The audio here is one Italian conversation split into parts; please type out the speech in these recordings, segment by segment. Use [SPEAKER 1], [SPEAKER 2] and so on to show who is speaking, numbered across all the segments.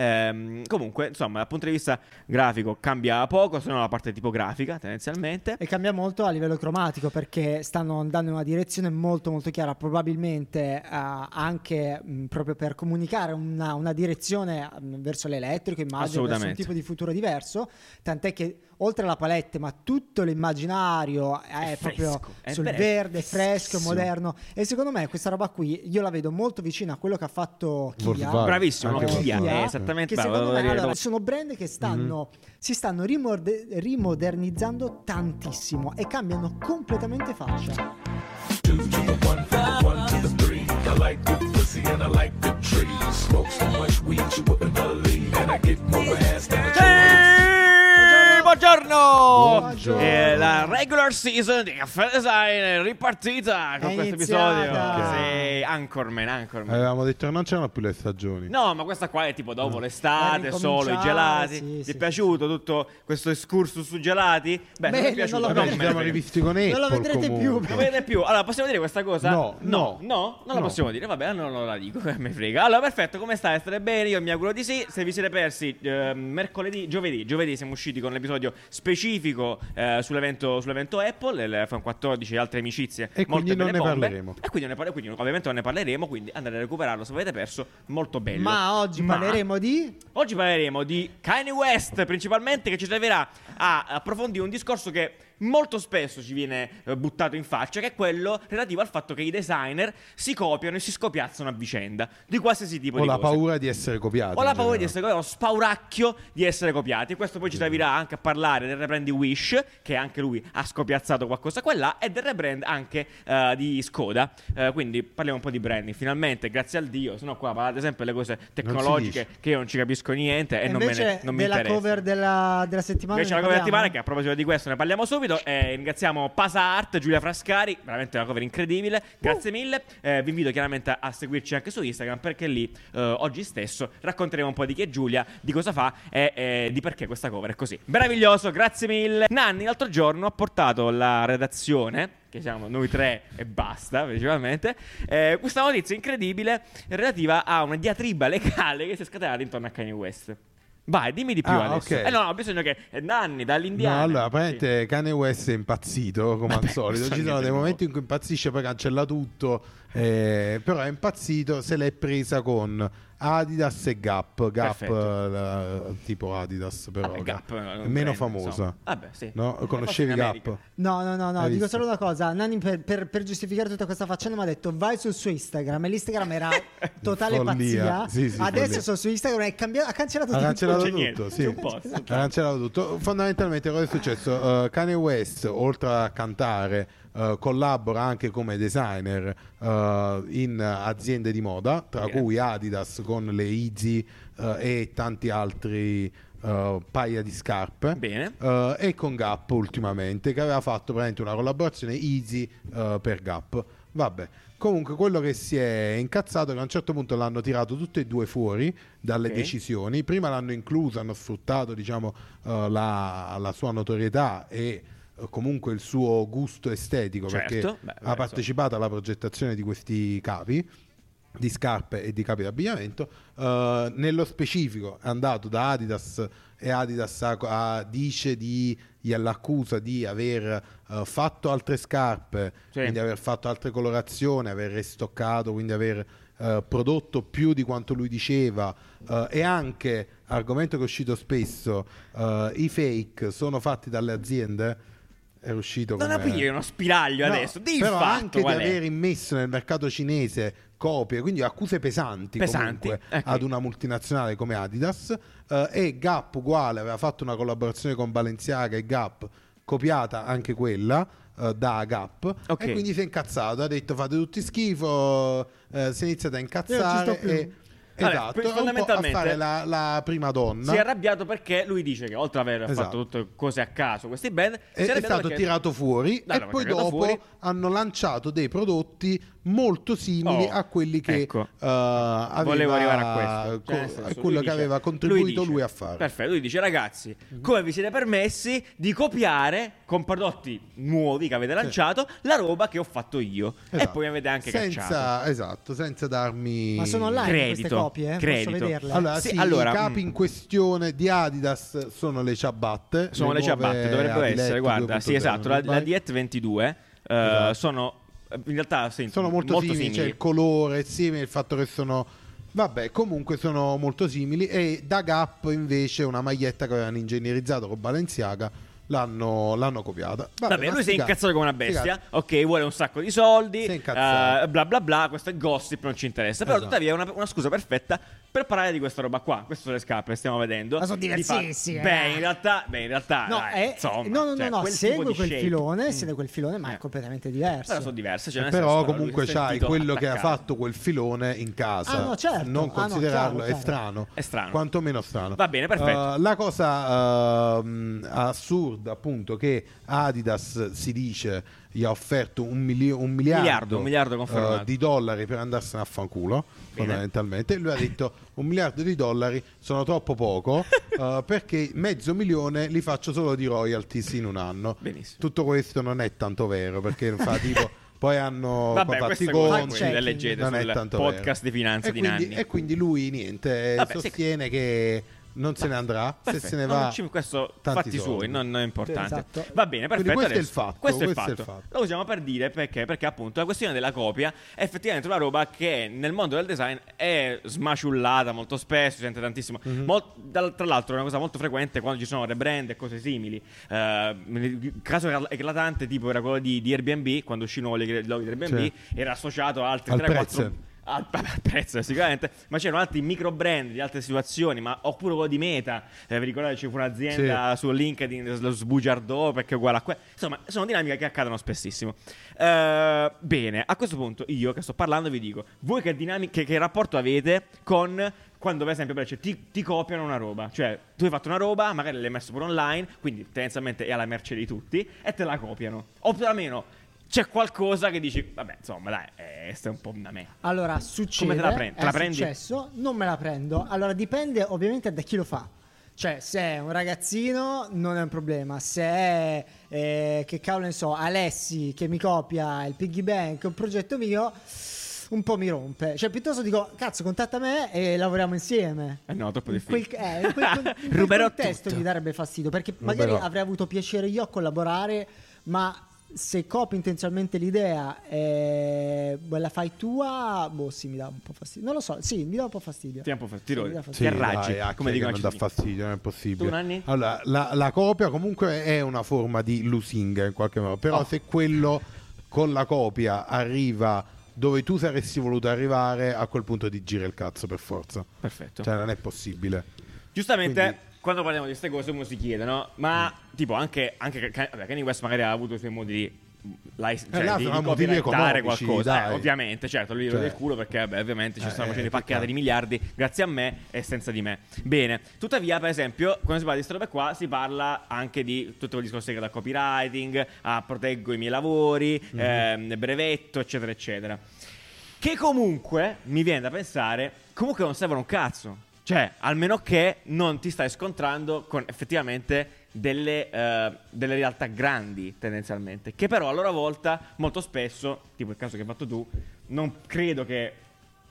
[SPEAKER 1] Ehm, comunque, insomma, dal punto di vista grafico cambia poco, se non la parte tipografica tendenzialmente.
[SPEAKER 2] E cambia molto a livello cromatico perché stanno andando in una direzione molto molto chiara, probabilmente eh, anche mh, proprio per comunicare una, una direzione mh, verso l'elettrico, immagino, verso un tipo di futuro diverso, tant'è che oltre alla palette, ma tutto l'immaginario è,
[SPEAKER 1] È
[SPEAKER 2] proprio
[SPEAKER 1] fresco, è
[SPEAKER 2] sul
[SPEAKER 1] vero,
[SPEAKER 2] verde, fresco, moderno e secondo me questa roba qui io la vedo molto vicina a quello che ha fatto Kia.
[SPEAKER 1] Bravissimo,
[SPEAKER 3] Anche
[SPEAKER 1] no, Kia,
[SPEAKER 3] Volkswagen.
[SPEAKER 1] è esattamente
[SPEAKER 2] che
[SPEAKER 1] bravo.
[SPEAKER 2] secondo me allora, sono brand che stanno, si stanno rimorde- rimodernizzando tantissimo e cambiano completamente faccia.
[SPEAKER 1] hablar regular season di Caffè Design è ripartita con
[SPEAKER 2] È
[SPEAKER 1] questo episodio.
[SPEAKER 3] Ok.
[SPEAKER 1] Sì, Anchorman, Anchorman.
[SPEAKER 3] Avevamo detto che non c'erano più le stagioni.
[SPEAKER 1] No, ma questa qua è tipo dopo
[SPEAKER 2] Per
[SPEAKER 1] l'estate, solo i gelati.
[SPEAKER 2] sì,
[SPEAKER 1] Ti
[SPEAKER 2] sì,
[SPEAKER 1] è piaciuto tutto questo excursus su gelati? Beh, non mi è
[SPEAKER 2] Bene,
[SPEAKER 1] piaciuto.
[SPEAKER 2] non lo
[SPEAKER 3] Vabbè,
[SPEAKER 1] non
[SPEAKER 3] ci siamo rivisti con Apple
[SPEAKER 2] Non lo vedrete
[SPEAKER 3] comunque.
[SPEAKER 2] più.
[SPEAKER 1] Non vedete più. Allora, possiamo dire questa cosa?
[SPEAKER 3] No,
[SPEAKER 1] no,
[SPEAKER 3] no.
[SPEAKER 1] no, non la
[SPEAKER 3] No.
[SPEAKER 1] possiamo dire. Vabbè, allora non la dico. che mi frega. Allora, perfetto. Come stai? State bene? Io mi auguro di sì. Se vi siete persi, eh, mercoledì, giovedì, giovedì siamo usciti con l'episodio specifico eh, sull'evento, sull'evento Apple, l'iPhone 14 e altre amicizie.
[SPEAKER 3] E
[SPEAKER 1] molte
[SPEAKER 3] quindi non
[SPEAKER 1] belle
[SPEAKER 3] ne
[SPEAKER 1] bombe.
[SPEAKER 3] parleremo.
[SPEAKER 1] E quindi, ne quindi ovviamente non ne parleremo. Quindi andate a recuperarlo se avete perso. Molto bello.
[SPEAKER 2] Ma oggi
[SPEAKER 1] Ma-
[SPEAKER 2] parleremo di
[SPEAKER 1] Oggi parleremo di Kanye West, principalmente che ci servirà a approfondire un discorso che molto spesso ci viene eh, buttato in faccia, che è quello relativo al fatto che i designer si copiano e si scopiazzano a vicenda di qualsiasi tipo
[SPEAKER 3] Ho
[SPEAKER 1] di
[SPEAKER 3] la
[SPEAKER 1] cose.
[SPEAKER 3] paura di essere copiato.
[SPEAKER 1] Ho la paura di essere copiati, ho spauracchio di essere copiati. E questo poi ci servirà anche a parlare del rebrand di Wish, che anche lui ha scopiazzato qualcosa qua e là, e del rebrand anche eh, di Skoda. Eh, quindi parliamo un po' di branding. Finalmente, grazie al Dio, se no qua parlate sempre delle cose tecnologiche che io non ci capisco niente e, non me
[SPEAKER 2] invece
[SPEAKER 1] ne, non mi
[SPEAKER 2] della
[SPEAKER 1] interessa.
[SPEAKER 2] cover della, della settimana.
[SPEAKER 1] Invece la cover
[SPEAKER 2] parliamo?
[SPEAKER 1] settimana, che a proposito di questo ne parliamo subito, eh, ringraziamo Pasa Art, Giulia Frascari, veramente una cover incredibile, grazie mille. Eh, vi invito chiaramente a seguirci anche su Instagram perché lì eh, oggi stesso racconteremo un po' di chi è Giulia, di cosa fa e di perché questa cover è così. Meraviglioso, grazie mille. Nanni l'altro giorno ha portato la redazione che siamo noi tre e basta, principalmente, eh, questa notizia incredibile relativa a una diatriba legale che si è scatenata intorno a Kanye West. Vai, dimmi di più
[SPEAKER 3] Ah,
[SPEAKER 1] adesso.
[SPEAKER 3] ok.
[SPEAKER 1] Eh no, ho bisogno che Nanni dall'Indiana.
[SPEAKER 3] No, allora,
[SPEAKER 1] Sì.
[SPEAKER 3] praticamente Kanye West è impazzito come
[SPEAKER 1] Vabbè,
[SPEAKER 3] al solito. Ci sono dei momenti in cui impazzisce, poi cancella tutto. Eh, però è impazzito. Se l'è presa con Adidas e Gap. Gap,
[SPEAKER 1] Perfetto.
[SPEAKER 3] eh, la- tipo Adidas, però
[SPEAKER 1] Vabbè, Gap,
[SPEAKER 3] meno famosa.
[SPEAKER 1] insomma. Vabbè, sì.
[SPEAKER 3] No? Conoscevi. Gap?
[SPEAKER 2] No, no, no, no, dico
[SPEAKER 3] visto?
[SPEAKER 2] solo una cosa. Nanni per, per- per giustificare tutta questa faccenda mi ha detto vai sul suo Instagram e l'Instagram era totale pazzia.
[SPEAKER 3] Sì, sì,
[SPEAKER 2] Adesso
[SPEAKER 3] follia.
[SPEAKER 2] sono su Instagram e cambia- ha cancellato
[SPEAKER 3] Ha
[SPEAKER 2] tutto.
[SPEAKER 3] cancellato
[SPEAKER 1] c'è
[SPEAKER 3] tutto,
[SPEAKER 1] niente,
[SPEAKER 3] sì. Ha cancellato tutto. Fondamentalmente cosa è successo? Uh, Kanye West, oltre a cantare, uh, collabora anche come designer uh, in aziende di moda, tra
[SPEAKER 1] Ok.
[SPEAKER 3] cui Adidas con le Easy uh, e tanti altri uh, paia di scarpe.
[SPEAKER 1] Bene.
[SPEAKER 3] Uh, e con Gap ultimamente, che aveva fatto praticamente una collaborazione Easy uh, per Gap. Vabbè. Comunque quello che si è incazzato è che a un certo punto l'hanno tirato tutte e due fuori dalle
[SPEAKER 1] Ok.
[SPEAKER 3] decisioni. Prima l'hanno incluso, hanno sfruttato diciamo, la, la sua notorietà e comunque il suo gusto estetico
[SPEAKER 1] Certo.
[SPEAKER 3] perché
[SPEAKER 1] Beh,
[SPEAKER 3] ha partecipato alla progettazione di questi capi di scarpe e di capi d'abbigliamento. Uh, nello specifico è andato da Adidas e Adidas ha- ha- dice di l'accusa di aver uh, fatto altre scarpe,
[SPEAKER 1] Sì.
[SPEAKER 3] quindi aver fatto altre colorazioni, aver restoccato, quindi aver uh, prodotto più di quanto lui diceva e anche argomento che è uscito spesso i fake sono fatti dalle aziende è uscito
[SPEAKER 1] Non
[SPEAKER 3] come-
[SPEAKER 1] aprire uno spiraglio
[SPEAKER 3] No,
[SPEAKER 1] adesso. Di
[SPEAKER 3] però
[SPEAKER 1] fatto
[SPEAKER 3] anche di
[SPEAKER 1] è.
[SPEAKER 3] aver immesso nel mercato cinese copie, quindi accuse pesanti,
[SPEAKER 1] Pesanti,
[SPEAKER 3] comunque
[SPEAKER 1] ecco.
[SPEAKER 3] ad una multinazionale come Adidas eh, e Gap uguale aveva fatto una collaborazione con Balenciaga e Gap copiata anche quella eh, da Gap
[SPEAKER 1] Ok.
[SPEAKER 3] e quindi si è incazzato ha detto fate tutti schifo eh, si è iniziato a incazzare
[SPEAKER 2] più.
[SPEAKER 3] e esatto, un po' a
[SPEAKER 1] fondamentalmente
[SPEAKER 3] fare la, la prima donna
[SPEAKER 1] Si è arrabbiato perché lui dice che oltre ad aver
[SPEAKER 3] Esatto.
[SPEAKER 1] fatto tutte cose a caso, questi band,
[SPEAKER 3] è,
[SPEAKER 1] si
[SPEAKER 3] è stato
[SPEAKER 1] perché-
[SPEAKER 3] tirato fuori
[SPEAKER 1] Dai,
[SPEAKER 3] e poi dopo
[SPEAKER 1] fuori.
[SPEAKER 3] hanno lanciato dei prodotti molto simili
[SPEAKER 1] Oh,
[SPEAKER 3] a quelli che
[SPEAKER 1] ecco.
[SPEAKER 3] eh, aveva,
[SPEAKER 1] Volevo arrivare a questo.
[SPEAKER 3] co-
[SPEAKER 1] Cioè, nel
[SPEAKER 3] a
[SPEAKER 1] senso,
[SPEAKER 3] quello
[SPEAKER 1] lui
[SPEAKER 3] che
[SPEAKER 1] dice-
[SPEAKER 3] aveva contribuito lui,
[SPEAKER 1] dice-
[SPEAKER 3] a fare.
[SPEAKER 1] Perfetto, lui dice ragazzi, come vi siete permessi di copiare con prodotti nuovi che avete lanciato la roba che ho fatto io e
[SPEAKER 3] Esatto.
[SPEAKER 1] poi mi avete anche
[SPEAKER 3] senza,
[SPEAKER 1] cacciato.
[SPEAKER 3] Esatto, senza darmi
[SPEAKER 2] Ma sono online
[SPEAKER 1] Credito.
[SPEAKER 2] Copie? eh?
[SPEAKER 1] credito.
[SPEAKER 2] Posso vederle?
[SPEAKER 3] Allora,
[SPEAKER 1] Sì,
[SPEAKER 3] sì,
[SPEAKER 1] allora,
[SPEAKER 3] i capi
[SPEAKER 1] mm.
[SPEAKER 3] in questione di Adidas sono le ciabatte.
[SPEAKER 1] Sono le,
[SPEAKER 3] nuove
[SPEAKER 1] ciabatte, dovrebbero essere, guarda, sì
[SPEAKER 3] 2.0,
[SPEAKER 1] esatto, la, la. Diet 22 eh,
[SPEAKER 3] Esatto.
[SPEAKER 1] sono in realtà sì,
[SPEAKER 3] sono molto, simili, cioè il colore è simile, il fatto che sono vabbè, comunque sono molto simili e da Gap invece una maglietta che avevano ingegnerizzato con Balenciaga l'hanno, l'hanno copiata. Vabbè,
[SPEAKER 1] Vabbè, lui si è incazzato come una
[SPEAKER 3] sti
[SPEAKER 1] bestia. Ok, vuole un sacco di soldi.
[SPEAKER 3] Si è incazzato.
[SPEAKER 1] eh, bla bla bla. Questo è gossip, non ci interessa. Però,
[SPEAKER 3] Esatto.
[SPEAKER 1] tuttavia, è una, una scusa perfetta per parlare di questa roba qua. Queste sono le scarpe che stiamo vedendo.
[SPEAKER 2] Ma sono
[SPEAKER 1] Di fa-
[SPEAKER 2] diversissime,
[SPEAKER 1] Beh,
[SPEAKER 2] eh.
[SPEAKER 1] in realtà, beh, in realtà,
[SPEAKER 2] No,
[SPEAKER 1] dai,
[SPEAKER 2] è-
[SPEAKER 1] insomma,
[SPEAKER 2] no, no,
[SPEAKER 1] cioè,
[SPEAKER 2] no, no,
[SPEAKER 1] quel
[SPEAKER 2] segue
[SPEAKER 1] di
[SPEAKER 2] quel
[SPEAKER 1] shape.
[SPEAKER 2] filone,
[SPEAKER 1] Mm.
[SPEAKER 2] segue quel filone, ma
[SPEAKER 1] Eh.
[SPEAKER 2] è completamente diverso.
[SPEAKER 1] Però sono diverse. Cioè,
[SPEAKER 3] Però
[SPEAKER 1] senso,
[SPEAKER 3] comunque c'hai quello che ha fatto quel filone in casa.
[SPEAKER 2] Ah, no, certo.
[SPEAKER 3] Non
[SPEAKER 2] Ah, no,
[SPEAKER 3] considerarlo
[SPEAKER 2] chiaro,
[SPEAKER 3] è strano.
[SPEAKER 1] È strano.
[SPEAKER 3] Quantomeno strano.
[SPEAKER 1] Va bene, perfetto.
[SPEAKER 3] Uh, la cosa uh, assurda, appunto, che Adidas si dice gli ha offerto un, milio- un miliardo,
[SPEAKER 1] Miliardo, un miliardo
[SPEAKER 3] uh, di dollari per andarsene a fanculo.
[SPEAKER 1] Bene.
[SPEAKER 3] Fondamentalmente, lui ha detto un miliardo di dollari sono troppo poco uh, perché mezzo milione li faccio solo di royalties in un anno.
[SPEAKER 1] Benissimo.
[SPEAKER 3] Tutto questo non è tanto vero perché fa tipo poi hanno
[SPEAKER 1] Vabbè,
[SPEAKER 3] fatto i conti.
[SPEAKER 1] Le leggete
[SPEAKER 3] Non
[SPEAKER 1] sul podcast
[SPEAKER 3] vero.
[SPEAKER 1] di finanza
[SPEAKER 3] e
[SPEAKER 1] di
[SPEAKER 3] quindi,
[SPEAKER 1] Nanni.
[SPEAKER 3] E quindi lui niente,
[SPEAKER 1] Vabbè, sì.
[SPEAKER 3] sostiene che non se ne andrà,
[SPEAKER 1] Perfetto.
[SPEAKER 3] se se ne
[SPEAKER 1] No,
[SPEAKER 3] va.
[SPEAKER 1] non ci- questo
[SPEAKER 3] tanti
[SPEAKER 1] fatti
[SPEAKER 3] soldi.
[SPEAKER 1] suoi, non è importante.
[SPEAKER 2] Esatto.
[SPEAKER 1] Va bene,
[SPEAKER 3] Quindi
[SPEAKER 1] perfetto.
[SPEAKER 3] questo è il fatto,
[SPEAKER 1] Questo è il
[SPEAKER 3] questo è
[SPEAKER 1] fatto.
[SPEAKER 3] il fatto.
[SPEAKER 1] Lo usiamo per dire perché? Perché appunto la questione della copia è effettivamente una roba che nel mondo del design è smaciullata molto spesso, si sente tantissimo.
[SPEAKER 3] Mhm.
[SPEAKER 1] Mol- dal- tra l'altro è una cosa molto frequente quando ci sono rebrand e cose simili. Il caso eclatante tipo era quello di, di Airbnb, quando uscì il nuovo logo di Airbnb,
[SPEAKER 3] Sì.
[SPEAKER 1] era associato a altri
[SPEAKER 3] Al
[SPEAKER 1] 3-4
[SPEAKER 3] prezzo.
[SPEAKER 1] Al, al prezzo sicuramente ma c'erano altri micro brand di altre situazioni ma oppure quello di Meta eh, vi ricordate fu un'azienda su LinkedIn lo sbugiardò perché è uguale a quello insomma sono dinamiche che accadono spessissimo. Eh, bene a questo punto io che sto parlando vi dico voi che dinamiche che rapporto avete con quando per esempio cioè, ti, ti copiano una roba? Cioè tu hai fatto una roba magari l'hai messa pure online quindi tendenzialmente è alla merce di tutti e te la copiano. Oppure almeno c'è qualcosa che dici vabbè insomma dai eh, sta un po' da me
[SPEAKER 2] Allora, succede.
[SPEAKER 1] Come te la prendi? Te
[SPEAKER 2] è
[SPEAKER 1] la prendi?
[SPEAKER 2] successo, non me la prendo. Allora, dipende ovviamente da chi lo fa. Cioè, se è un ragazzino non è un problema. Se è, eh, che cavolo ne so, Alessi che mi copia il piggy bank, un progetto mio, un po' mi rompe. Cioè, piuttosto dico, cazzo, contatta me e lavoriamo insieme.
[SPEAKER 1] Eh no, troppo
[SPEAKER 2] In quel,
[SPEAKER 1] difficile.
[SPEAKER 2] eh, in quel, in quel
[SPEAKER 1] Ruberò
[SPEAKER 2] contesto
[SPEAKER 1] tutto.
[SPEAKER 2] mi darebbe fastidio perché magari
[SPEAKER 3] Ruberò.
[SPEAKER 2] avrei avuto piacere io a collaborare, ma se copi intenzionalmente l'idea e la fai tua, boh, sì, mi dà un po' fastidio. Non lo so, sì, mi dà un po' fastidio.
[SPEAKER 1] Ti dà un po' fastidio.
[SPEAKER 2] Sì, fastidio.
[SPEAKER 3] dai, ah,
[SPEAKER 1] come dicono
[SPEAKER 3] non dà fastidio, non è possibile.
[SPEAKER 1] Tu?
[SPEAKER 3] Allora, la, la copia comunque è una forma di lusinga in qualche modo, però
[SPEAKER 1] Oh.
[SPEAKER 3] se quello con la copia arriva dove tu saresti voluto arrivare, a quel punto ti gira il cazzo per forza.
[SPEAKER 1] Perfetto.
[SPEAKER 3] Cioè, non è possibile.
[SPEAKER 1] Giustamente,
[SPEAKER 3] quindi-
[SPEAKER 1] quando parliamo di queste cose uno si chiede, no? Ma
[SPEAKER 3] Mm.
[SPEAKER 1] tipo anche, anche vabbè, Kanye West magari ha avuto i suoi modi di... Lai, cioè,
[SPEAKER 3] là
[SPEAKER 1] di,
[SPEAKER 3] sono
[SPEAKER 1] di
[SPEAKER 3] motivi
[SPEAKER 1] qualcosa, Eh, ovviamente, certo, lui
[SPEAKER 3] Cioè.
[SPEAKER 1] del culo perché vabbè, ovviamente ci
[SPEAKER 3] Eh,
[SPEAKER 1] stanno
[SPEAKER 3] eh,
[SPEAKER 1] facendo i
[SPEAKER 3] che
[SPEAKER 1] pacchetti di miliardi grazie a me e senza di me. Bene, tuttavia, per esempio, quando si parla di queste robe qua, si parla anche di tutto quel discorso che da copywriting, a proteggo i miei lavori,
[SPEAKER 3] Mhm.
[SPEAKER 1] ehm, brevetto, eccetera, eccetera. Che comunque mi viene da pensare, comunque non servono un cazzo. Cioè, almeno che non ti stai scontrando con effettivamente delle, eh, delle realtà grandi, tendenzialmente. Che però a loro volta, molto spesso, tipo il caso che hai fatto tu, non credo che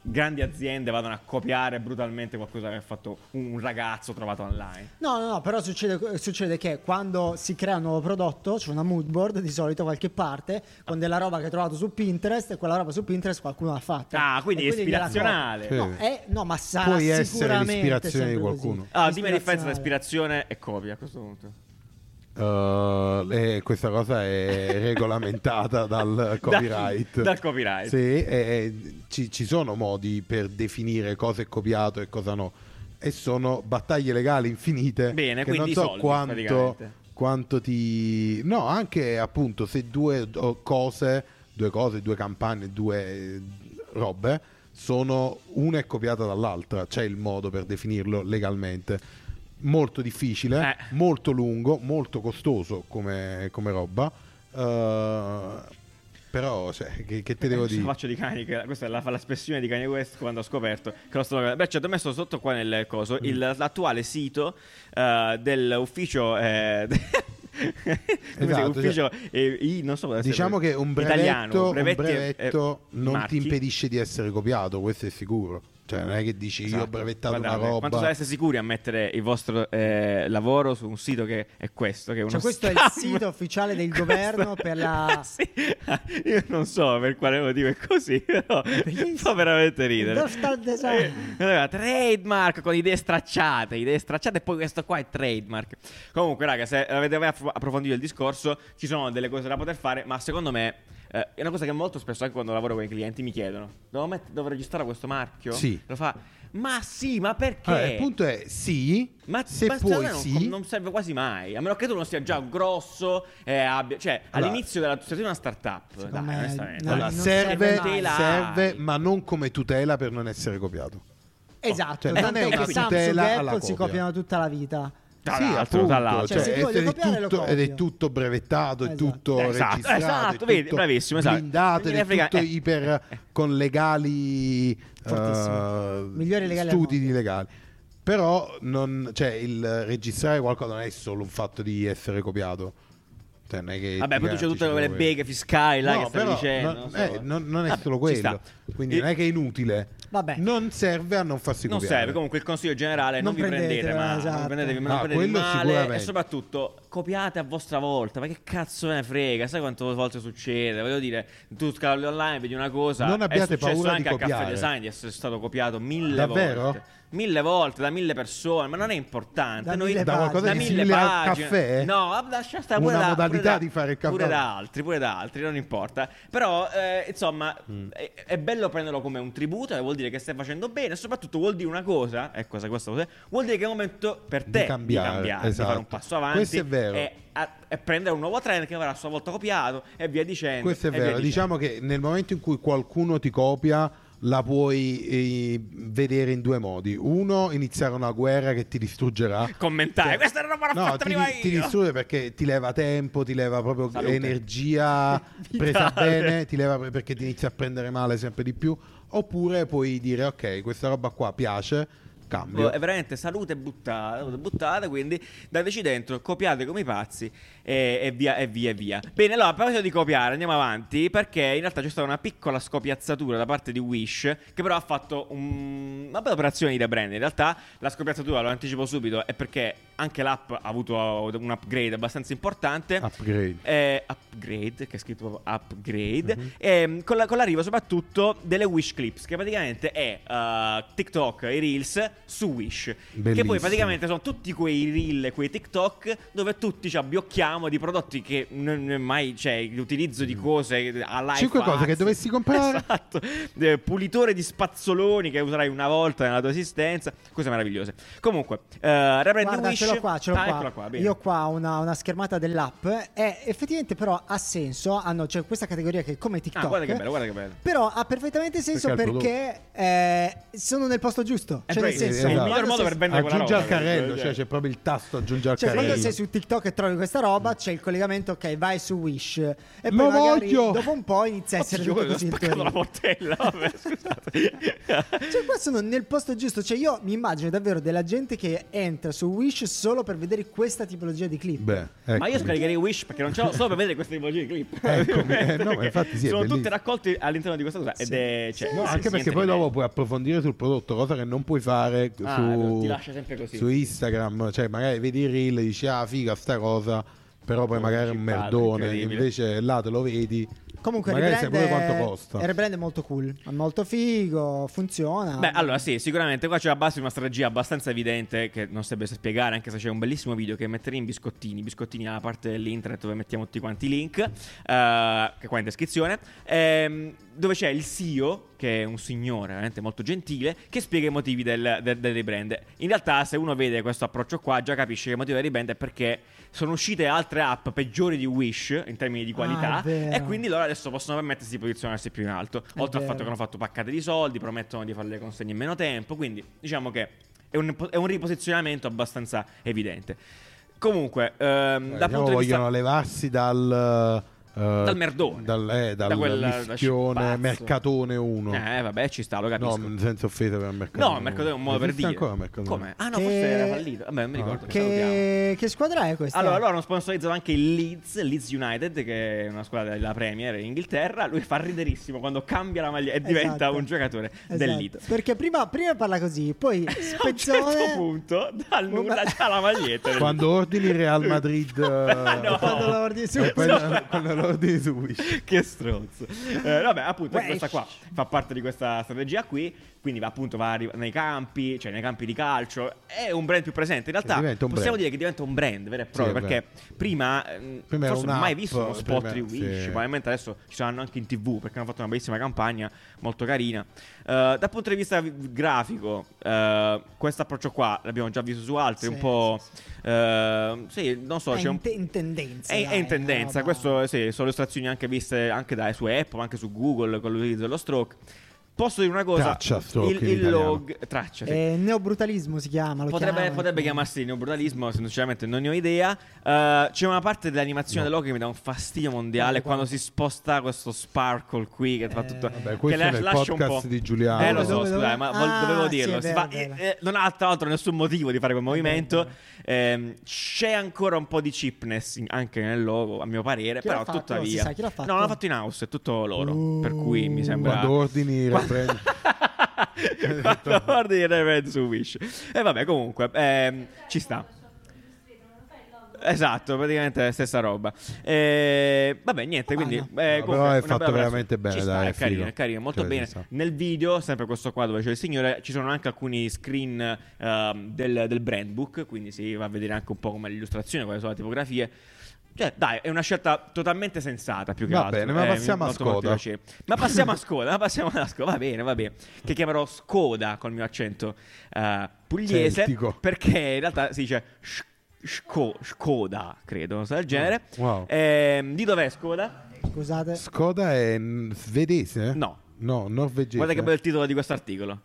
[SPEAKER 1] grandi aziende vadano a copiare brutalmente qualcosa che ha fatto un ragazzo trovato online.
[SPEAKER 2] No, no, no, però succede, succede che quando si crea un nuovo prodotto, c'è una mood board di solito qualche parte con della roba che hai trovato su Pinterest e quella roba su Pinterest qualcuno l'ha fatta.
[SPEAKER 1] Ah, quindi
[SPEAKER 2] E
[SPEAKER 1] è ispirazionale.
[SPEAKER 2] copia. No,
[SPEAKER 3] Sì.
[SPEAKER 2] è- no, ma sarà
[SPEAKER 3] Puoi essere l'ispirazione di qualcuno.
[SPEAKER 2] così.
[SPEAKER 1] Ah, dimmi la differenza tra ispirazione e copia a questo punto.
[SPEAKER 3] Uh, e questa cosa è regolamentata dal copyright.
[SPEAKER 1] Dal, dal copyright.
[SPEAKER 3] Sì, e- e ci, ci sono modi per definire cosa è copiato e cosa no. E sono battaglie legali infinite.
[SPEAKER 1] Bene,
[SPEAKER 3] che non
[SPEAKER 1] quindi
[SPEAKER 3] so
[SPEAKER 1] soldi,
[SPEAKER 3] quanto, quanto ti. No, anche appunto se due cose, due cose, due campagne, due robe sono una è copiata dall'altra. C'è il modo per definirlo legalmente. Molto difficile,
[SPEAKER 1] Eh.
[SPEAKER 3] molto lungo, molto costoso come, come roba. Uh, però, cioè, che, che te devo
[SPEAKER 1] Cosa
[SPEAKER 3] dire?
[SPEAKER 1] faccio di Kanye, che- questa è la, l'espressione di Kanye West quando ha scoperto che lo slogan. Beh, ci ho messo sotto qua nel coso
[SPEAKER 3] Mm.
[SPEAKER 1] il- l'attuale sito eh, dell'ufficio. eh, chiama?
[SPEAKER 3] Esatto,
[SPEAKER 1] ufficio eh, so
[SPEAKER 3] Diciamo che un
[SPEAKER 1] italiano,
[SPEAKER 3] brevetto, un
[SPEAKER 1] brevetti e-
[SPEAKER 3] brevetto
[SPEAKER 1] e
[SPEAKER 3] non
[SPEAKER 1] marchi.
[SPEAKER 3] ti impedisce di essere copiato, questo è sicuro. Cioè, non è che dici io ho
[SPEAKER 1] Esatto.
[SPEAKER 3] brevettato
[SPEAKER 1] Guardate,
[SPEAKER 3] una roba.
[SPEAKER 1] Quanto sareste sicuri a mettere il vostro eh, lavoro su un sito che è questo? Che è uno
[SPEAKER 2] Cioè, questo è il
[SPEAKER 1] scam?
[SPEAKER 2] sito ufficiale del
[SPEAKER 1] Questo-
[SPEAKER 2] governo per la-
[SPEAKER 1] Sì. Io non so per quale motivo è così, però
[SPEAKER 2] Bellissimo.
[SPEAKER 1] fa veramente ridere. Eh, allora, trademark con idee stracciate, idee stracciate e poi questo qua è trademark. Comunque, raga, se avete mai appro- approfondito il discorso, ci sono delle cose da poter fare, ma secondo me eh, è una cosa che molto spesso anche quando lavoro con i clienti mi chiedono: devo, met- devo registrare questo marchio?
[SPEAKER 3] Sì.
[SPEAKER 1] Lo fa. Ma sì, ma perché?
[SPEAKER 3] Allora, il punto è sì,
[SPEAKER 1] Ma,
[SPEAKER 3] se
[SPEAKER 1] ma
[SPEAKER 3] puoi
[SPEAKER 1] non,
[SPEAKER 3] sì.
[SPEAKER 1] non serve quasi mai. A meno che tu non sia già grosso e abbia. Cioè,
[SPEAKER 3] Allora-
[SPEAKER 1] all'inizio della sei una startup. Dai,
[SPEAKER 2] me,
[SPEAKER 1] onestamente.
[SPEAKER 2] no,
[SPEAKER 3] Allora, serve,
[SPEAKER 2] serve.
[SPEAKER 1] Tutela.
[SPEAKER 3] serve, ma non come tutela per non essere copiato.
[SPEAKER 2] Esatto,
[SPEAKER 3] Cioè, non è una
[SPEAKER 2] che Samsung
[SPEAKER 3] tutela
[SPEAKER 2] e
[SPEAKER 3] alla
[SPEAKER 2] Apple si
[SPEAKER 3] copia.
[SPEAKER 2] copiano tutta la vita.
[SPEAKER 1] Tra
[SPEAKER 3] sì,
[SPEAKER 1] l'altro,
[SPEAKER 3] appunto,
[SPEAKER 1] tra l'altro.
[SPEAKER 2] Cioè, se ti
[SPEAKER 3] ed
[SPEAKER 2] voglio
[SPEAKER 3] è tutto, ed è tutto brevettato, è
[SPEAKER 2] Esatto.
[SPEAKER 3] tutto
[SPEAKER 1] Esatto,
[SPEAKER 3] registrato,
[SPEAKER 1] esatto,
[SPEAKER 3] è
[SPEAKER 1] vedi,
[SPEAKER 3] tutto
[SPEAKER 1] bravissimo, esatto.
[SPEAKER 3] blindato, è
[SPEAKER 1] frega-
[SPEAKER 3] tutto
[SPEAKER 1] eh.
[SPEAKER 3] iper con legali
[SPEAKER 2] Fortissimo.
[SPEAKER 3] eh,
[SPEAKER 2] Migliori legali
[SPEAKER 3] studi di legali. Però non, cioè, il registrare qualcosa non è solo un fatto di essere copiato. Cioè, non è che
[SPEAKER 1] Vabbè, poi tu c'è tutte quelle beghe fiscali là
[SPEAKER 3] No,
[SPEAKER 1] che stai
[SPEAKER 3] però
[SPEAKER 1] dicendo.
[SPEAKER 3] non,
[SPEAKER 1] non so.
[SPEAKER 3] eh, non- non è solo
[SPEAKER 1] ci
[SPEAKER 3] quello. Quindi
[SPEAKER 1] E-
[SPEAKER 3] non è che è inutile.
[SPEAKER 2] Vabbè.
[SPEAKER 3] Non serve a non farsi
[SPEAKER 1] Non
[SPEAKER 3] copiare.
[SPEAKER 1] serve, comunque il consiglio generale non,
[SPEAKER 2] Non
[SPEAKER 1] vi prendete
[SPEAKER 2] prendetela,
[SPEAKER 1] male,
[SPEAKER 2] esatto.
[SPEAKER 1] non prendetevi, non
[SPEAKER 3] Ah,
[SPEAKER 1] prendetevi
[SPEAKER 3] quello
[SPEAKER 1] male e soprattutto copiate a vostra volta, ma che cazzo me ne frega, sai quante volte succede? Voglio dire, tu scavi online, vedi una cosa,
[SPEAKER 3] Non abbiate
[SPEAKER 1] è successo
[SPEAKER 3] paura di
[SPEAKER 1] anche al caffè
[SPEAKER 3] copiare.
[SPEAKER 1] design di essere stato copiato mille
[SPEAKER 3] Davvero?
[SPEAKER 1] volte. Mille volte da mille persone, ma non è importante.
[SPEAKER 2] Da
[SPEAKER 1] Noi-
[SPEAKER 2] mille
[SPEAKER 3] Da qualcosa
[SPEAKER 1] da mille pagine.
[SPEAKER 3] caffè?
[SPEAKER 1] No, lascia stare pure
[SPEAKER 3] Una
[SPEAKER 1] da-
[SPEAKER 3] modalità
[SPEAKER 1] pure da-
[SPEAKER 3] di fare il caffè?
[SPEAKER 1] Pure da altri, pure da altri, non importa. Però, eh, insomma,
[SPEAKER 3] Mm.
[SPEAKER 1] è, è bello prenderlo come un tributo, e vuol dire che stai facendo bene, soprattutto vuol dire una cosa, ecco cosa questa cosa, vuol dire che è il momento per
[SPEAKER 3] Di
[SPEAKER 1] te
[SPEAKER 3] cambiare,
[SPEAKER 1] di
[SPEAKER 3] esatto.
[SPEAKER 1] fare un passo avanti.
[SPEAKER 3] Questo è vero.
[SPEAKER 1] E, a- e prendere un nuovo trend che verrà a sua volta copiato e via dicendo.
[SPEAKER 3] Questo è vero. Diciamo che nel momento in cui qualcuno ti copia, la puoi eh, vedere in due modi. Uno, iniziare una guerra che ti distruggerà.
[SPEAKER 1] Commentare,
[SPEAKER 3] Cioè,
[SPEAKER 1] questa è una roba
[SPEAKER 3] No,
[SPEAKER 1] fatta
[SPEAKER 3] ti,
[SPEAKER 1] prima
[SPEAKER 3] ti
[SPEAKER 1] io.
[SPEAKER 3] distrugge perché ti leva tempo, ti leva proprio
[SPEAKER 1] Salute.
[SPEAKER 3] energia presa bene, ti leva perché ti inizia a prendere male sempre di più. Oppure puoi dire ok, questa roba qua piace, cambio.
[SPEAKER 1] È veramente salute buttata, buttata, quindi dateci dentro, copiate come i pazzi e, e via e via e via. Bene, allora a proposito di copiare, andiamo avanti perché in realtà c'è stata una piccola scopiazzatura da parte di Wish che però ha fatto un- una bella operazione di rebrand. In realtà la scopiazzatura, lo anticipo subito, è perché anche l'app ha avuto un upgrade abbastanza importante.
[SPEAKER 3] Upgrade.
[SPEAKER 1] Eh, upgrade, che è scritto proprio upgrade,
[SPEAKER 3] Mhm.
[SPEAKER 1] ehm, con, la- con l'arrivo soprattutto delle Wish Clips, che praticamente è eh, TikTok, i Reels su Wish. Che
[SPEAKER 3] Bellissimo.
[SPEAKER 1] poi praticamente sono tutti quei Reel, quei TikTok dove tutti ci abbiocchiamo di prodotti che non è mai c'è l'utilizzo di cose a life
[SPEAKER 3] Cinque cose che dovessi comprare.
[SPEAKER 1] Esatto. Eh, pulitore di spazzoloni che userai una volta nella tua esistenza. Cose meravigliose. Comunque, eh, rebrand
[SPEAKER 2] Guarda,
[SPEAKER 1] Wish.
[SPEAKER 2] ce l'ho qua, ce l'ho
[SPEAKER 1] Ah,
[SPEAKER 2] qua.
[SPEAKER 1] qua.
[SPEAKER 2] Io ho qua una, una schermata dell'app e effettivamente però ha senso, hanno c'è questa categoria che è come TikTok.
[SPEAKER 1] Ah, guarda che bello, guarda che bello.
[SPEAKER 2] Però ha perfettamente senso
[SPEAKER 3] Perché è
[SPEAKER 2] perché, eh, sono nel posto giusto.
[SPEAKER 1] Eh,
[SPEAKER 2] Cioè, nel
[SPEAKER 1] beh,
[SPEAKER 2] senso,
[SPEAKER 1] è il miglior modo per vendere quella
[SPEAKER 3] Aggiungi
[SPEAKER 1] roba.
[SPEAKER 3] al carrello,
[SPEAKER 1] capito?
[SPEAKER 3] cioè c'è proprio il tasto aggiungi al
[SPEAKER 2] Cioè,
[SPEAKER 3] carrello.
[SPEAKER 2] quando sei su TikTok e trovi questa roba, c'è il collegamento, ok, vai su Wish. E poi
[SPEAKER 3] Lo
[SPEAKER 2] magari
[SPEAKER 3] voglio!
[SPEAKER 2] dopo un po' inizia a essere tutto
[SPEAKER 1] ho
[SPEAKER 2] così in
[SPEAKER 1] la portella. Vabbè, scusate.
[SPEAKER 2] Cioè, qua sono nel posto giusto. Cioè, io mi immagino davvero della gente che entra su Wish solo per vedere questa tipologia di clip.
[SPEAKER 3] Beh,
[SPEAKER 1] Ma io
[SPEAKER 3] eccomi.
[SPEAKER 1] scaricherei Wish perché non ce l'ho solo per vedere queste tipologie di clip.
[SPEAKER 3] Eccomi, eh, no, infatti sì,
[SPEAKER 1] Sono tutte raccolte all'interno di questa cosa. Ed
[SPEAKER 2] Sì.
[SPEAKER 1] è. Cioè,
[SPEAKER 3] No,
[SPEAKER 1] sì,
[SPEAKER 3] anche
[SPEAKER 1] sì,
[SPEAKER 3] perché poi dopo puoi approfondire sul prodotto, cosa che non puoi fare
[SPEAKER 1] Ah,
[SPEAKER 3] su, su Instagram. Cioè, magari vedi il reel e dici, ah, figa sta cosa, però poi
[SPEAKER 1] Oh,
[SPEAKER 3] magari è un merdone. Invece là te lo vedi.
[SPEAKER 2] Comunque, il
[SPEAKER 3] magari sai
[SPEAKER 2] rebrand,
[SPEAKER 3] pure
[SPEAKER 2] è-
[SPEAKER 3] quanto costa.
[SPEAKER 2] il rebrand è molto cool. È molto figo, funziona.
[SPEAKER 1] Beh, allora sì, sicuramente qua c'è la base di una strategia abbastanza evidente che non serve spiegare, anche se c'è un bellissimo video che metterei in biscottini. Biscottini è la parte dell'internet dove mettiamo tutti quanti i link, eh, che qua in descrizione, ehm, dove c'è il CEO, che è un signore veramente molto gentile, che spiega i motivi del, del, del rebrand. In realtà, se uno vede questo approccio qua, già capisce che il motivo del rebrand è perché sono uscite altre app peggiori di Wish in termini di qualità,
[SPEAKER 2] Ah, è
[SPEAKER 1] e quindi loro adesso possono permettersi di posizionarsi più in alto. Oltre al fatto che hanno fatto paccate di soldi, promettono di fare le consegne in meno tempo. Quindi diciamo che è un, è un riposizionamento abbastanza evidente. Comunque, ehm,
[SPEAKER 3] Eh,
[SPEAKER 1] da
[SPEAKER 3] diciamo
[SPEAKER 1] punto di vista.
[SPEAKER 3] vogliono levarsi dal, eh,
[SPEAKER 1] Dal merdone.
[SPEAKER 3] dal, eh, dal
[SPEAKER 1] Da quel-
[SPEAKER 3] mischione. Mercatone 1.
[SPEAKER 1] Eh, vabbè, ci sta, lo
[SPEAKER 3] no,
[SPEAKER 1] capisco.
[SPEAKER 3] senza offesa per Mercatone.
[SPEAKER 1] No, il Mercatone è un modo per dire.
[SPEAKER 3] ancora Mercatone?
[SPEAKER 1] Come? Ah, no,
[SPEAKER 2] Che-
[SPEAKER 1] forse era fallito. Vabbè, non mi ricordo.
[SPEAKER 3] ok.
[SPEAKER 1] salutiamo.
[SPEAKER 2] Che, che squadra è questa?
[SPEAKER 1] Allora, loro hanno sponsorizzato anche il Leeds, Leeds United, che è una squadra della Premier in Inghilterra. Lui fa riderissimo quando cambia la maglia e diventa
[SPEAKER 2] Esatto.
[SPEAKER 1] un giocatore del
[SPEAKER 2] Esatto.
[SPEAKER 1] Leeds.
[SPEAKER 2] Perché prima, prima parla così, poi
[SPEAKER 1] A un
[SPEAKER 2] spezzone.
[SPEAKER 1] certo punto, dal nulla, c'ha la maglietta. del
[SPEAKER 3] Quando ordini Real Madrid... eh,
[SPEAKER 1] No.
[SPEAKER 2] Quando lo ordini su.
[SPEAKER 3] e poi quando lo ordini su Wish.
[SPEAKER 1] che stronzo. Eh, vabbè, appunto, questa qua fa parte di questa strategia qui. Quindi va appunto va nei campi, cioè nei campi di calcio. È un brand più presente. In realtà possiamo
[SPEAKER 3] brand.
[SPEAKER 1] dire che diventa un brand vero e proprio.
[SPEAKER 3] Sì, è
[SPEAKER 1] perché prima, ehm,
[SPEAKER 3] Prima era
[SPEAKER 1] forse non ho mai visto uno spot
[SPEAKER 3] prima-
[SPEAKER 1] di Wish.
[SPEAKER 3] sì.
[SPEAKER 1] Probabilmente adesso ci saranno anche in tv perché hanno fatto una bellissima campagna, molto carina. Eh, dal punto di vista vi- grafico, eh, questo approccio qua l'abbiamo già visto su altri.
[SPEAKER 2] Sì,
[SPEAKER 1] un po'.
[SPEAKER 2] sì,
[SPEAKER 1] eh, sì, non so,
[SPEAKER 2] è
[SPEAKER 1] c'è un
[SPEAKER 2] in, te- in tendenza.
[SPEAKER 1] è, è
[SPEAKER 2] dai,
[SPEAKER 1] in tendenza,
[SPEAKER 2] roba-
[SPEAKER 1] questo sì, sono illustrazioni anche viste anche da, su Apple, anche su Google con l'utilizzo dello stroke. Posso dire una cosa?
[SPEAKER 3] Traccia
[SPEAKER 1] il, il log traccia, sì.
[SPEAKER 2] Eh, neobrutalismo si chiama. Lo
[SPEAKER 1] Potrebbe,
[SPEAKER 2] chiamano.
[SPEAKER 1] potrebbe chiamarsi neobrutalismo, sinceramente non ne ho idea. Eh, c'è una parte dell'animazione del logo che mi dà un fastidio mondiale
[SPEAKER 2] Quando-
[SPEAKER 1] quando si sposta questo sparkle qui che fa
[SPEAKER 2] Eh,
[SPEAKER 1] tutto...
[SPEAKER 3] Vabbè,
[SPEAKER 1] che
[SPEAKER 3] questo
[SPEAKER 1] la-
[SPEAKER 3] è nel
[SPEAKER 1] lascia un
[SPEAKER 3] podcast
[SPEAKER 1] po'.
[SPEAKER 3] di Giuliano.
[SPEAKER 1] Eh lo so, scusate, ma vol-
[SPEAKER 2] Ah,
[SPEAKER 1] dovevo
[SPEAKER 2] sì,
[SPEAKER 1] dirlo. Si
[SPEAKER 2] vero,
[SPEAKER 1] fa- eh, eh, non ha tra l'altro nessun motivo di fare quel movimento. Ehm, c'è ancora un po' di cheapness in- anche nel logo, a mio parere.
[SPEAKER 2] Chi
[SPEAKER 1] però
[SPEAKER 2] l'ha fatto?
[SPEAKER 1] tuttavia.
[SPEAKER 2] Si sa chi l'ha fatto?
[SPEAKER 1] No, l'hanno fatto in house, è tutto loro.
[SPEAKER 2] Uh.
[SPEAKER 1] per cui mi sembra.
[SPEAKER 3] Quando ordini riprendi.
[SPEAKER 1] Quando guardi il Red su Wish. E vabbè, comunque, ehm, ci sta. Esatto, praticamente la stessa roba. Eh, vabbè, niente, quindi...
[SPEAKER 2] Ah,
[SPEAKER 1] eh,
[SPEAKER 3] No,
[SPEAKER 1] comunque,
[SPEAKER 3] però è fatto veramente bene,
[SPEAKER 1] Ci sta,
[SPEAKER 3] dai,
[SPEAKER 1] è
[SPEAKER 3] è
[SPEAKER 1] carino,
[SPEAKER 3] figo.
[SPEAKER 1] è carino, molto
[SPEAKER 3] Cioè,
[SPEAKER 1] bene.
[SPEAKER 3] sta.
[SPEAKER 1] Nel video, sempre questo qua dove c'è il signore, ci sono anche alcuni screen ehm, del, del brand book, quindi si va a vedere anche un po' come l'illustrazione, quali sono le tipografie. Cioè, dai, è una scelta totalmente sensata più che
[SPEAKER 3] Va
[SPEAKER 1] altro.
[SPEAKER 3] bene, ma
[SPEAKER 1] Eh,
[SPEAKER 3] passiamo a Skoda.
[SPEAKER 1] Ma passiamo a Skoda, ma passiamo alla Skoda. Va bene, va bene. Che chiamerò Skoda col mio accento eh, pugliese.
[SPEAKER 3] Celtico.
[SPEAKER 1] Perché in realtà si dice Shko- Skoda, credo, una cosa del genere.
[SPEAKER 3] Wow.
[SPEAKER 1] Ehm, di dov'è Skoda?
[SPEAKER 2] Scusate.
[SPEAKER 3] Skoda è svedese?
[SPEAKER 1] No.
[SPEAKER 3] No, norvegese.
[SPEAKER 1] Guarda che bel titolo di questo articolo.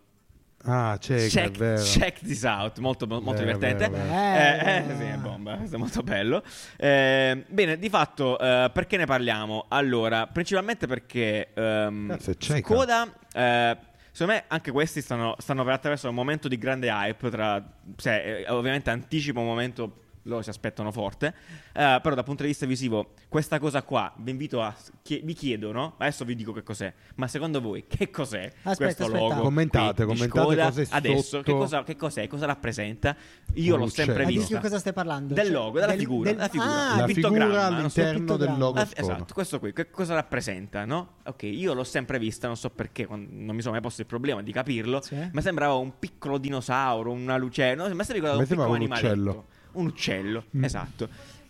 [SPEAKER 3] Ah,
[SPEAKER 1] Check,
[SPEAKER 3] vero.
[SPEAKER 1] check this out, molto, molto
[SPEAKER 3] Vero,
[SPEAKER 1] divertente.
[SPEAKER 3] vero,
[SPEAKER 2] vero.
[SPEAKER 1] Eh,
[SPEAKER 2] Eh.
[SPEAKER 1] eh, sì, è bomba, questo è molto bello. Eh, bene, di fatto, eh, perché ne parliamo? Allora, principalmente perché ehm,
[SPEAKER 3] ceca.
[SPEAKER 1] Skoda, eh, secondo me, anche questi stanno, stanno per attraverso un momento di grande hype. Tra, cioè, eh, ovviamente anticipo un momento. Loro si aspettano forte, Eh, però dal punto di vista visivo, questa cosa qua vi invito a. chie- vi chiedo, no? Adesso vi dico che cos'è, ma secondo voi che cos'è
[SPEAKER 2] Aspetta,
[SPEAKER 1] questo
[SPEAKER 2] aspetta.
[SPEAKER 1] logo?
[SPEAKER 3] Commentate,
[SPEAKER 1] qui
[SPEAKER 3] commentate
[SPEAKER 1] Skoda?
[SPEAKER 3] cos'è
[SPEAKER 1] Adesso, che, cosa, che cos'è? Cosa rappresenta? Io l'ho sempre
[SPEAKER 3] uccello.
[SPEAKER 2] Ma di cosa stai parlando?
[SPEAKER 1] Del
[SPEAKER 2] Cioè,
[SPEAKER 1] logo, della figura, della figura.
[SPEAKER 2] Ah,
[SPEAKER 3] La figura
[SPEAKER 1] so,
[SPEAKER 3] all'interno del logo
[SPEAKER 1] Ah,
[SPEAKER 3] Skoda.
[SPEAKER 1] esatto, questo qui, che cosa rappresenta, no? Ok, io l'ho sempre vista, non so perché, non mi sono mai posto il problema di capirlo,
[SPEAKER 2] Sì.
[SPEAKER 1] ma sembrava un piccolo dinosauro, una luce, no? Mi è sempre ricordato
[SPEAKER 3] A me
[SPEAKER 1] un piccolo
[SPEAKER 3] sembrava un
[SPEAKER 1] animaletto.
[SPEAKER 3] uccello.
[SPEAKER 1] Un uccello,
[SPEAKER 3] Mm.
[SPEAKER 1] esatto.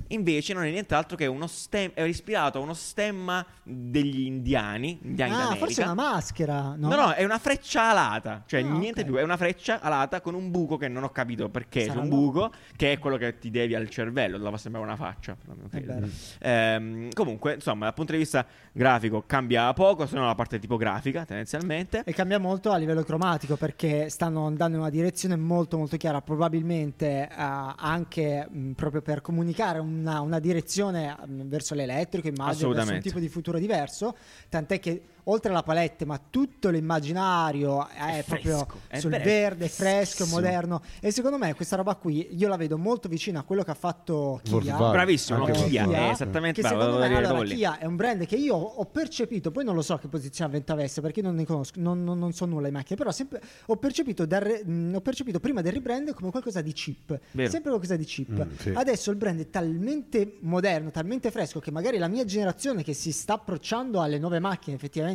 [SPEAKER 1] Invece non è nient'altro che uno stemma, è ispirato a uno stemma degli indiani, indiani
[SPEAKER 2] Ah,
[SPEAKER 1] d'America.
[SPEAKER 2] forse è una maschera. No,
[SPEAKER 1] No, no, è una freccia alata. Cioè,
[SPEAKER 2] Ah,
[SPEAKER 1] niente
[SPEAKER 2] ok.
[SPEAKER 1] più. È una freccia alata con un buco che non ho capito perché.
[SPEAKER 2] Sarà
[SPEAKER 1] un buco che è quello che ti devi al cervello. Doveva sembrare una faccia. non. Ehm, comunque, insomma, dal punto di vista grafico cambia poco, se no la parte tipografica, tendenzialmente.
[SPEAKER 2] E cambia molto a livello cromatico perché stanno andando in una direzione molto molto chiara, probabilmente eh, anche mh, proprio per comunicare una, una direzione mh, verso l'elettrico, immagino, verso un tipo di futuro diverso, tant'è che oltre alla palette, ma tutto l'immaginario è,
[SPEAKER 1] È
[SPEAKER 2] proprio
[SPEAKER 1] fresco, è
[SPEAKER 2] sul
[SPEAKER 1] vero,
[SPEAKER 2] verde, fresco, moderno e secondo me questa roba qui io la vedo molto vicina a quello che ha fatto Kia.
[SPEAKER 1] Bravissimo, no? Kia,
[SPEAKER 3] Volkswagen.
[SPEAKER 1] è esattamente
[SPEAKER 2] Che
[SPEAKER 1] bravo,
[SPEAKER 2] secondo me allora. Kia è un brand che io ho percepito, poi non lo so che posizione Venta avesse perché non ne conosco, non, non- non so nulla di macchine, però sempre, ho, percepito dal mh, ho percepito prima del rebrand come qualcosa di cheap,
[SPEAKER 1] Vero.
[SPEAKER 2] sempre qualcosa di cheap.
[SPEAKER 3] Mm, sì.
[SPEAKER 2] Adesso il brand è talmente moderno, talmente fresco che magari la mia generazione che si sta approcciando alle nuove macchine, effettivamente,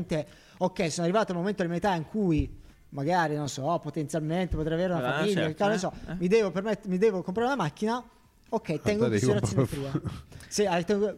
[SPEAKER 2] ok, sono arrivato al momento di metà in cui magari, non so, potenzialmente potrei avere una
[SPEAKER 1] Ah,
[SPEAKER 2] famiglia,
[SPEAKER 1] certo,
[SPEAKER 2] che
[SPEAKER 1] eh,
[SPEAKER 2] so,
[SPEAKER 1] eh.
[SPEAKER 2] mi, devo permett- mi devo comprare una macchina. Ok, tengo in considerazione prima. Sì,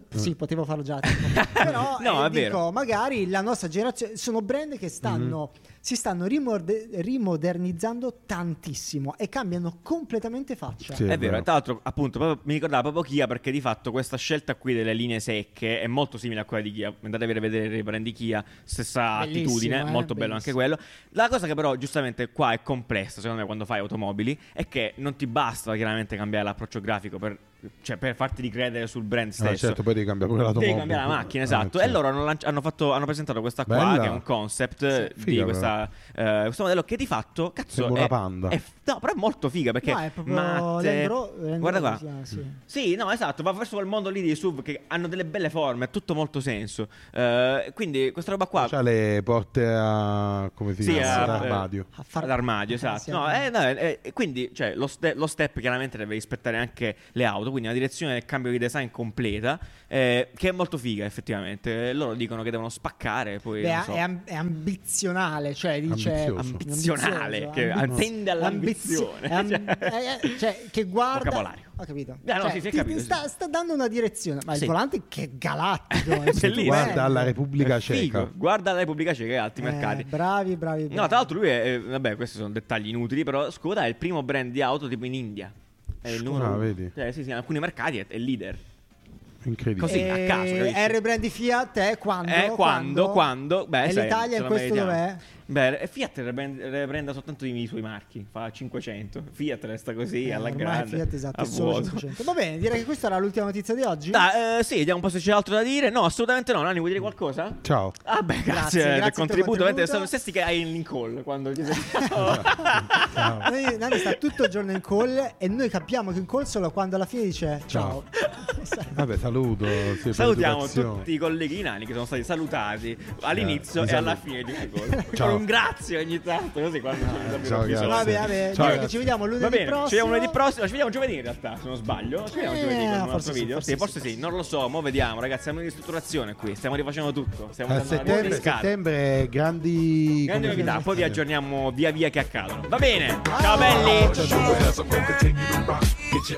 [SPEAKER 2] sì, potevo farlo già. Però
[SPEAKER 1] No,
[SPEAKER 2] eh,
[SPEAKER 1] è vero.
[SPEAKER 2] dico, magari la nostra generazione sono brand che stanno,
[SPEAKER 3] Mhm.
[SPEAKER 2] Si stanno rimorde- rimodernizzando tantissimo e cambiano completamente faccia.
[SPEAKER 3] Sì.
[SPEAKER 1] È
[SPEAKER 3] È
[SPEAKER 1] vero,
[SPEAKER 3] vero.
[SPEAKER 1] e tra l'altro, appunto, proprio- mi ricordava proprio Kia perché di fatto questa scelta qui delle linee secche è molto simile a quella di Kia. Andate a vedere i brand di Kia, stessa
[SPEAKER 2] Bellissimo,
[SPEAKER 1] attitudine,
[SPEAKER 2] eh,
[SPEAKER 1] molto bello anche
[SPEAKER 2] bellissimo.
[SPEAKER 1] quello. La cosa che però giustamente qua è complessa, secondo me, quando fai automobili, è che non ti basta chiaramente cambiare l'approccio grafico per cioè, per farti ricredere sul brand
[SPEAKER 3] Ah,
[SPEAKER 1] stesso.
[SPEAKER 3] certo, poi devi cambiare pure l'automobile.
[SPEAKER 1] Devi cambiare la macchina,
[SPEAKER 3] Ah,
[SPEAKER 1] esatto.
[SPEAKER 3] certo.
[SPEAKER 1] E loro hanno, lanci- hanno fatto- hanno presentato questa qua,
[SPEAKER 3] Bella.
[SPEAKER 1] che è un concept eh,
[SPEAKER 3] Sì, figa,
[SPEAKER 1] di questa, eh, questo modello che di fatto, cazzo,
[SPEAKER 3] Sembra
[SPEAKER 1] è,
[SPEAKER 3] una Panda.
[SPEAKER 1] è- no, però è molto figa perché
[SPEAKER 2] No, è proprio
[SPEAKER 1] matte-
[SPEAKER 2] Land Ro- Land
[SPEAKER 1] guarda qua.
[SPEAKER 2] si chiama, sì.
[SPEAKER 1] Sì, no, esatto, va verso quel mondo lì di SUV che hanno delle belle forme, ha tutto molto senso. Eh, quindi questa roba qua
[SPEAKER 3] C'ha le porte a... come si
[SPEAKER 1] Sì,
[SPEAKER 3] chiama?
[SPEAKER 1] a-
[SPEAKER 3] L'armadio.
[SPEAKER 2] A far-
[SPEAKER 1] All'armadio,
[SPEAKER 2] Eh,
[SPEAKER 1] esatto. No, eh, no, eh, eh, quindi cioè, lo, ste- lo step chiaramente deve rispettare anche le auto, quindi una direzione del cambio di design completa, eh, che è molto figa effettivamente. Eh, Loro dicono che devono spaccare, poi...
[SPEAKER 2] Beh,
[SPEAKER 1] non so.
[SPEAKER 2] è, am- è ambizionale, cioè dice
[SPEAKER 3] Ambizioso.
[SPEAKER 1] Ambizionale, che
[SPEAKER 2] ambiz-
[SPEAKER 1] tende all'ambizione.
[SPEAKER 2] ambizio- è am- eh, eh, cioè, che guarda. Ho capito.
[SPEAKER 1] Eh, no,
[SPEAKER 2] Cioè,
[SPEAKER 1] sì, sì, capito,
[SPEAKER 2] ti
[SPEAKER 1] sì.
[SPEAKER 2] sta, sta dando una direzione. Ma
[SPEAKER 1] Sì.
[SPEAKER 2] il volante che è galattico. stupendo.
[SPEAKER 3] Guarda alla Repubblica. Ceca.
[SPEAKER 1] Guarda la Repubblica Ceca e altri
[SPEAKER 2] Eh,
[SPEAKER 1] mercati.
[SPEAKER 2] Bravi, bravi, bravi.
[SPEAKER 1] No, tra l'altro lui è, eh, vabbè, questi sono dettagli inutili, però Skoda è il primo brand di auto tipo in India. È il numero
[SPEAKER 3] Ah, vedi.
[SPEAKER 1] Cioè, sì, sì, in alcuni mercati è, è leader.
[SPEAKER 3] Incredibile.
[SPEAKER 1] Così, a
[SPEAKER 2] E
[SPEAKER 1] caso, capisci?
[SPEAKER 2] R brand di Fiat è quando?
[SPEAKER 1] Eh, quando, quando, beh,
[SPEAKER 2] E
[SPEAKER 1] sai,
[SPEAKER 2] l'Italia in questo dov'è?
[SPEAKER 1] Beh, e Fiat reprenda soltanto i suoi marchi, fa 500. Fiat resta così
[SPEAKER 2] Eh,
[SPEAKER 1] alla grande.
[SPEAKER 2] Fiat esatto,
[SPEAKER 1] a
[SPEAKER 2] è solo
[SPEAKER 1] vuoto.
[SPEAKER 2] 500. Va bene, direi che questa era l'ultima notizia di oggi.
[SPEAKER 1] Dai, eh, sì, vediamo un po' se c'è altro da dire. No, assolutamente no. Nani, vuoi dire qualcosa?
[SPEAKER 3] Ciao.
[SPEAKER 1] Ah, beh, grazie,
[SPEAKER 2] Grazie, grazie
[SPEAKER 1] del
[SPEAKER 2] per il
[SPEAKER 1] contributo.
[SPEAKER 2] contributo.
[SPEAKER 1] Veramente, Stessi che hai in call quando ti sentiamo.
[SPEAKER 2] Nani, Nani sta tutto il giorno in call e noi capiamo che in call solo quando alla fine dice ciao.
[SPEAKER 3] Vabbè, saluto. sì,
[SPEAKER 1] Salutiamo tutti i colleghi nani che sono stati salutati all'inizio
[SPEAKER 3] Eh,
[SPEAKER 1] e alla fine di.
[SPEAKER 3] Ciao.
[SPEAKER 1] Con un grazie ogni tanto, così quando davvero
[SPEAKER 3] ciao, grazie.
[SPEAKER 2] Vabbè, vabbè,
[SPEAKER 3] Ciao,
[SPEAKER 2] ci vediamo lunedì
[SPEAKER 1] Va bene,
[SPEAKER 2] prossimo.
[SPEAKER 1] ci vediamo lunedì prossimo, ci vediamo giovedì in realtà, se non sbaglio. Ci vediamo
[SPEAKER 2] Eh,
[SPEAKER 1] giovedì con un
[SPEAKER 2] forse
[SPEAKER 1] altro
[SPEAKER 2] sì,
[SPEAKER 1] video.
[SPEAKER 2] forse
[SPEAKER 1] Sì, forse sì, non lo so, mo vediamo ragazzi, siamo in ristrutturazione qui, stiamo rifacendo tutto. Stiamo
[SPEAKER 3] A
[SPEAKER 1] andando avanti
[SPEAKER 3] settembre, grandi...
[SPEAKER 1] Grandi novità, poi vi aggiorniamo via via che accadono. Va bene, ciao belli!
[SPEAKER 4] Put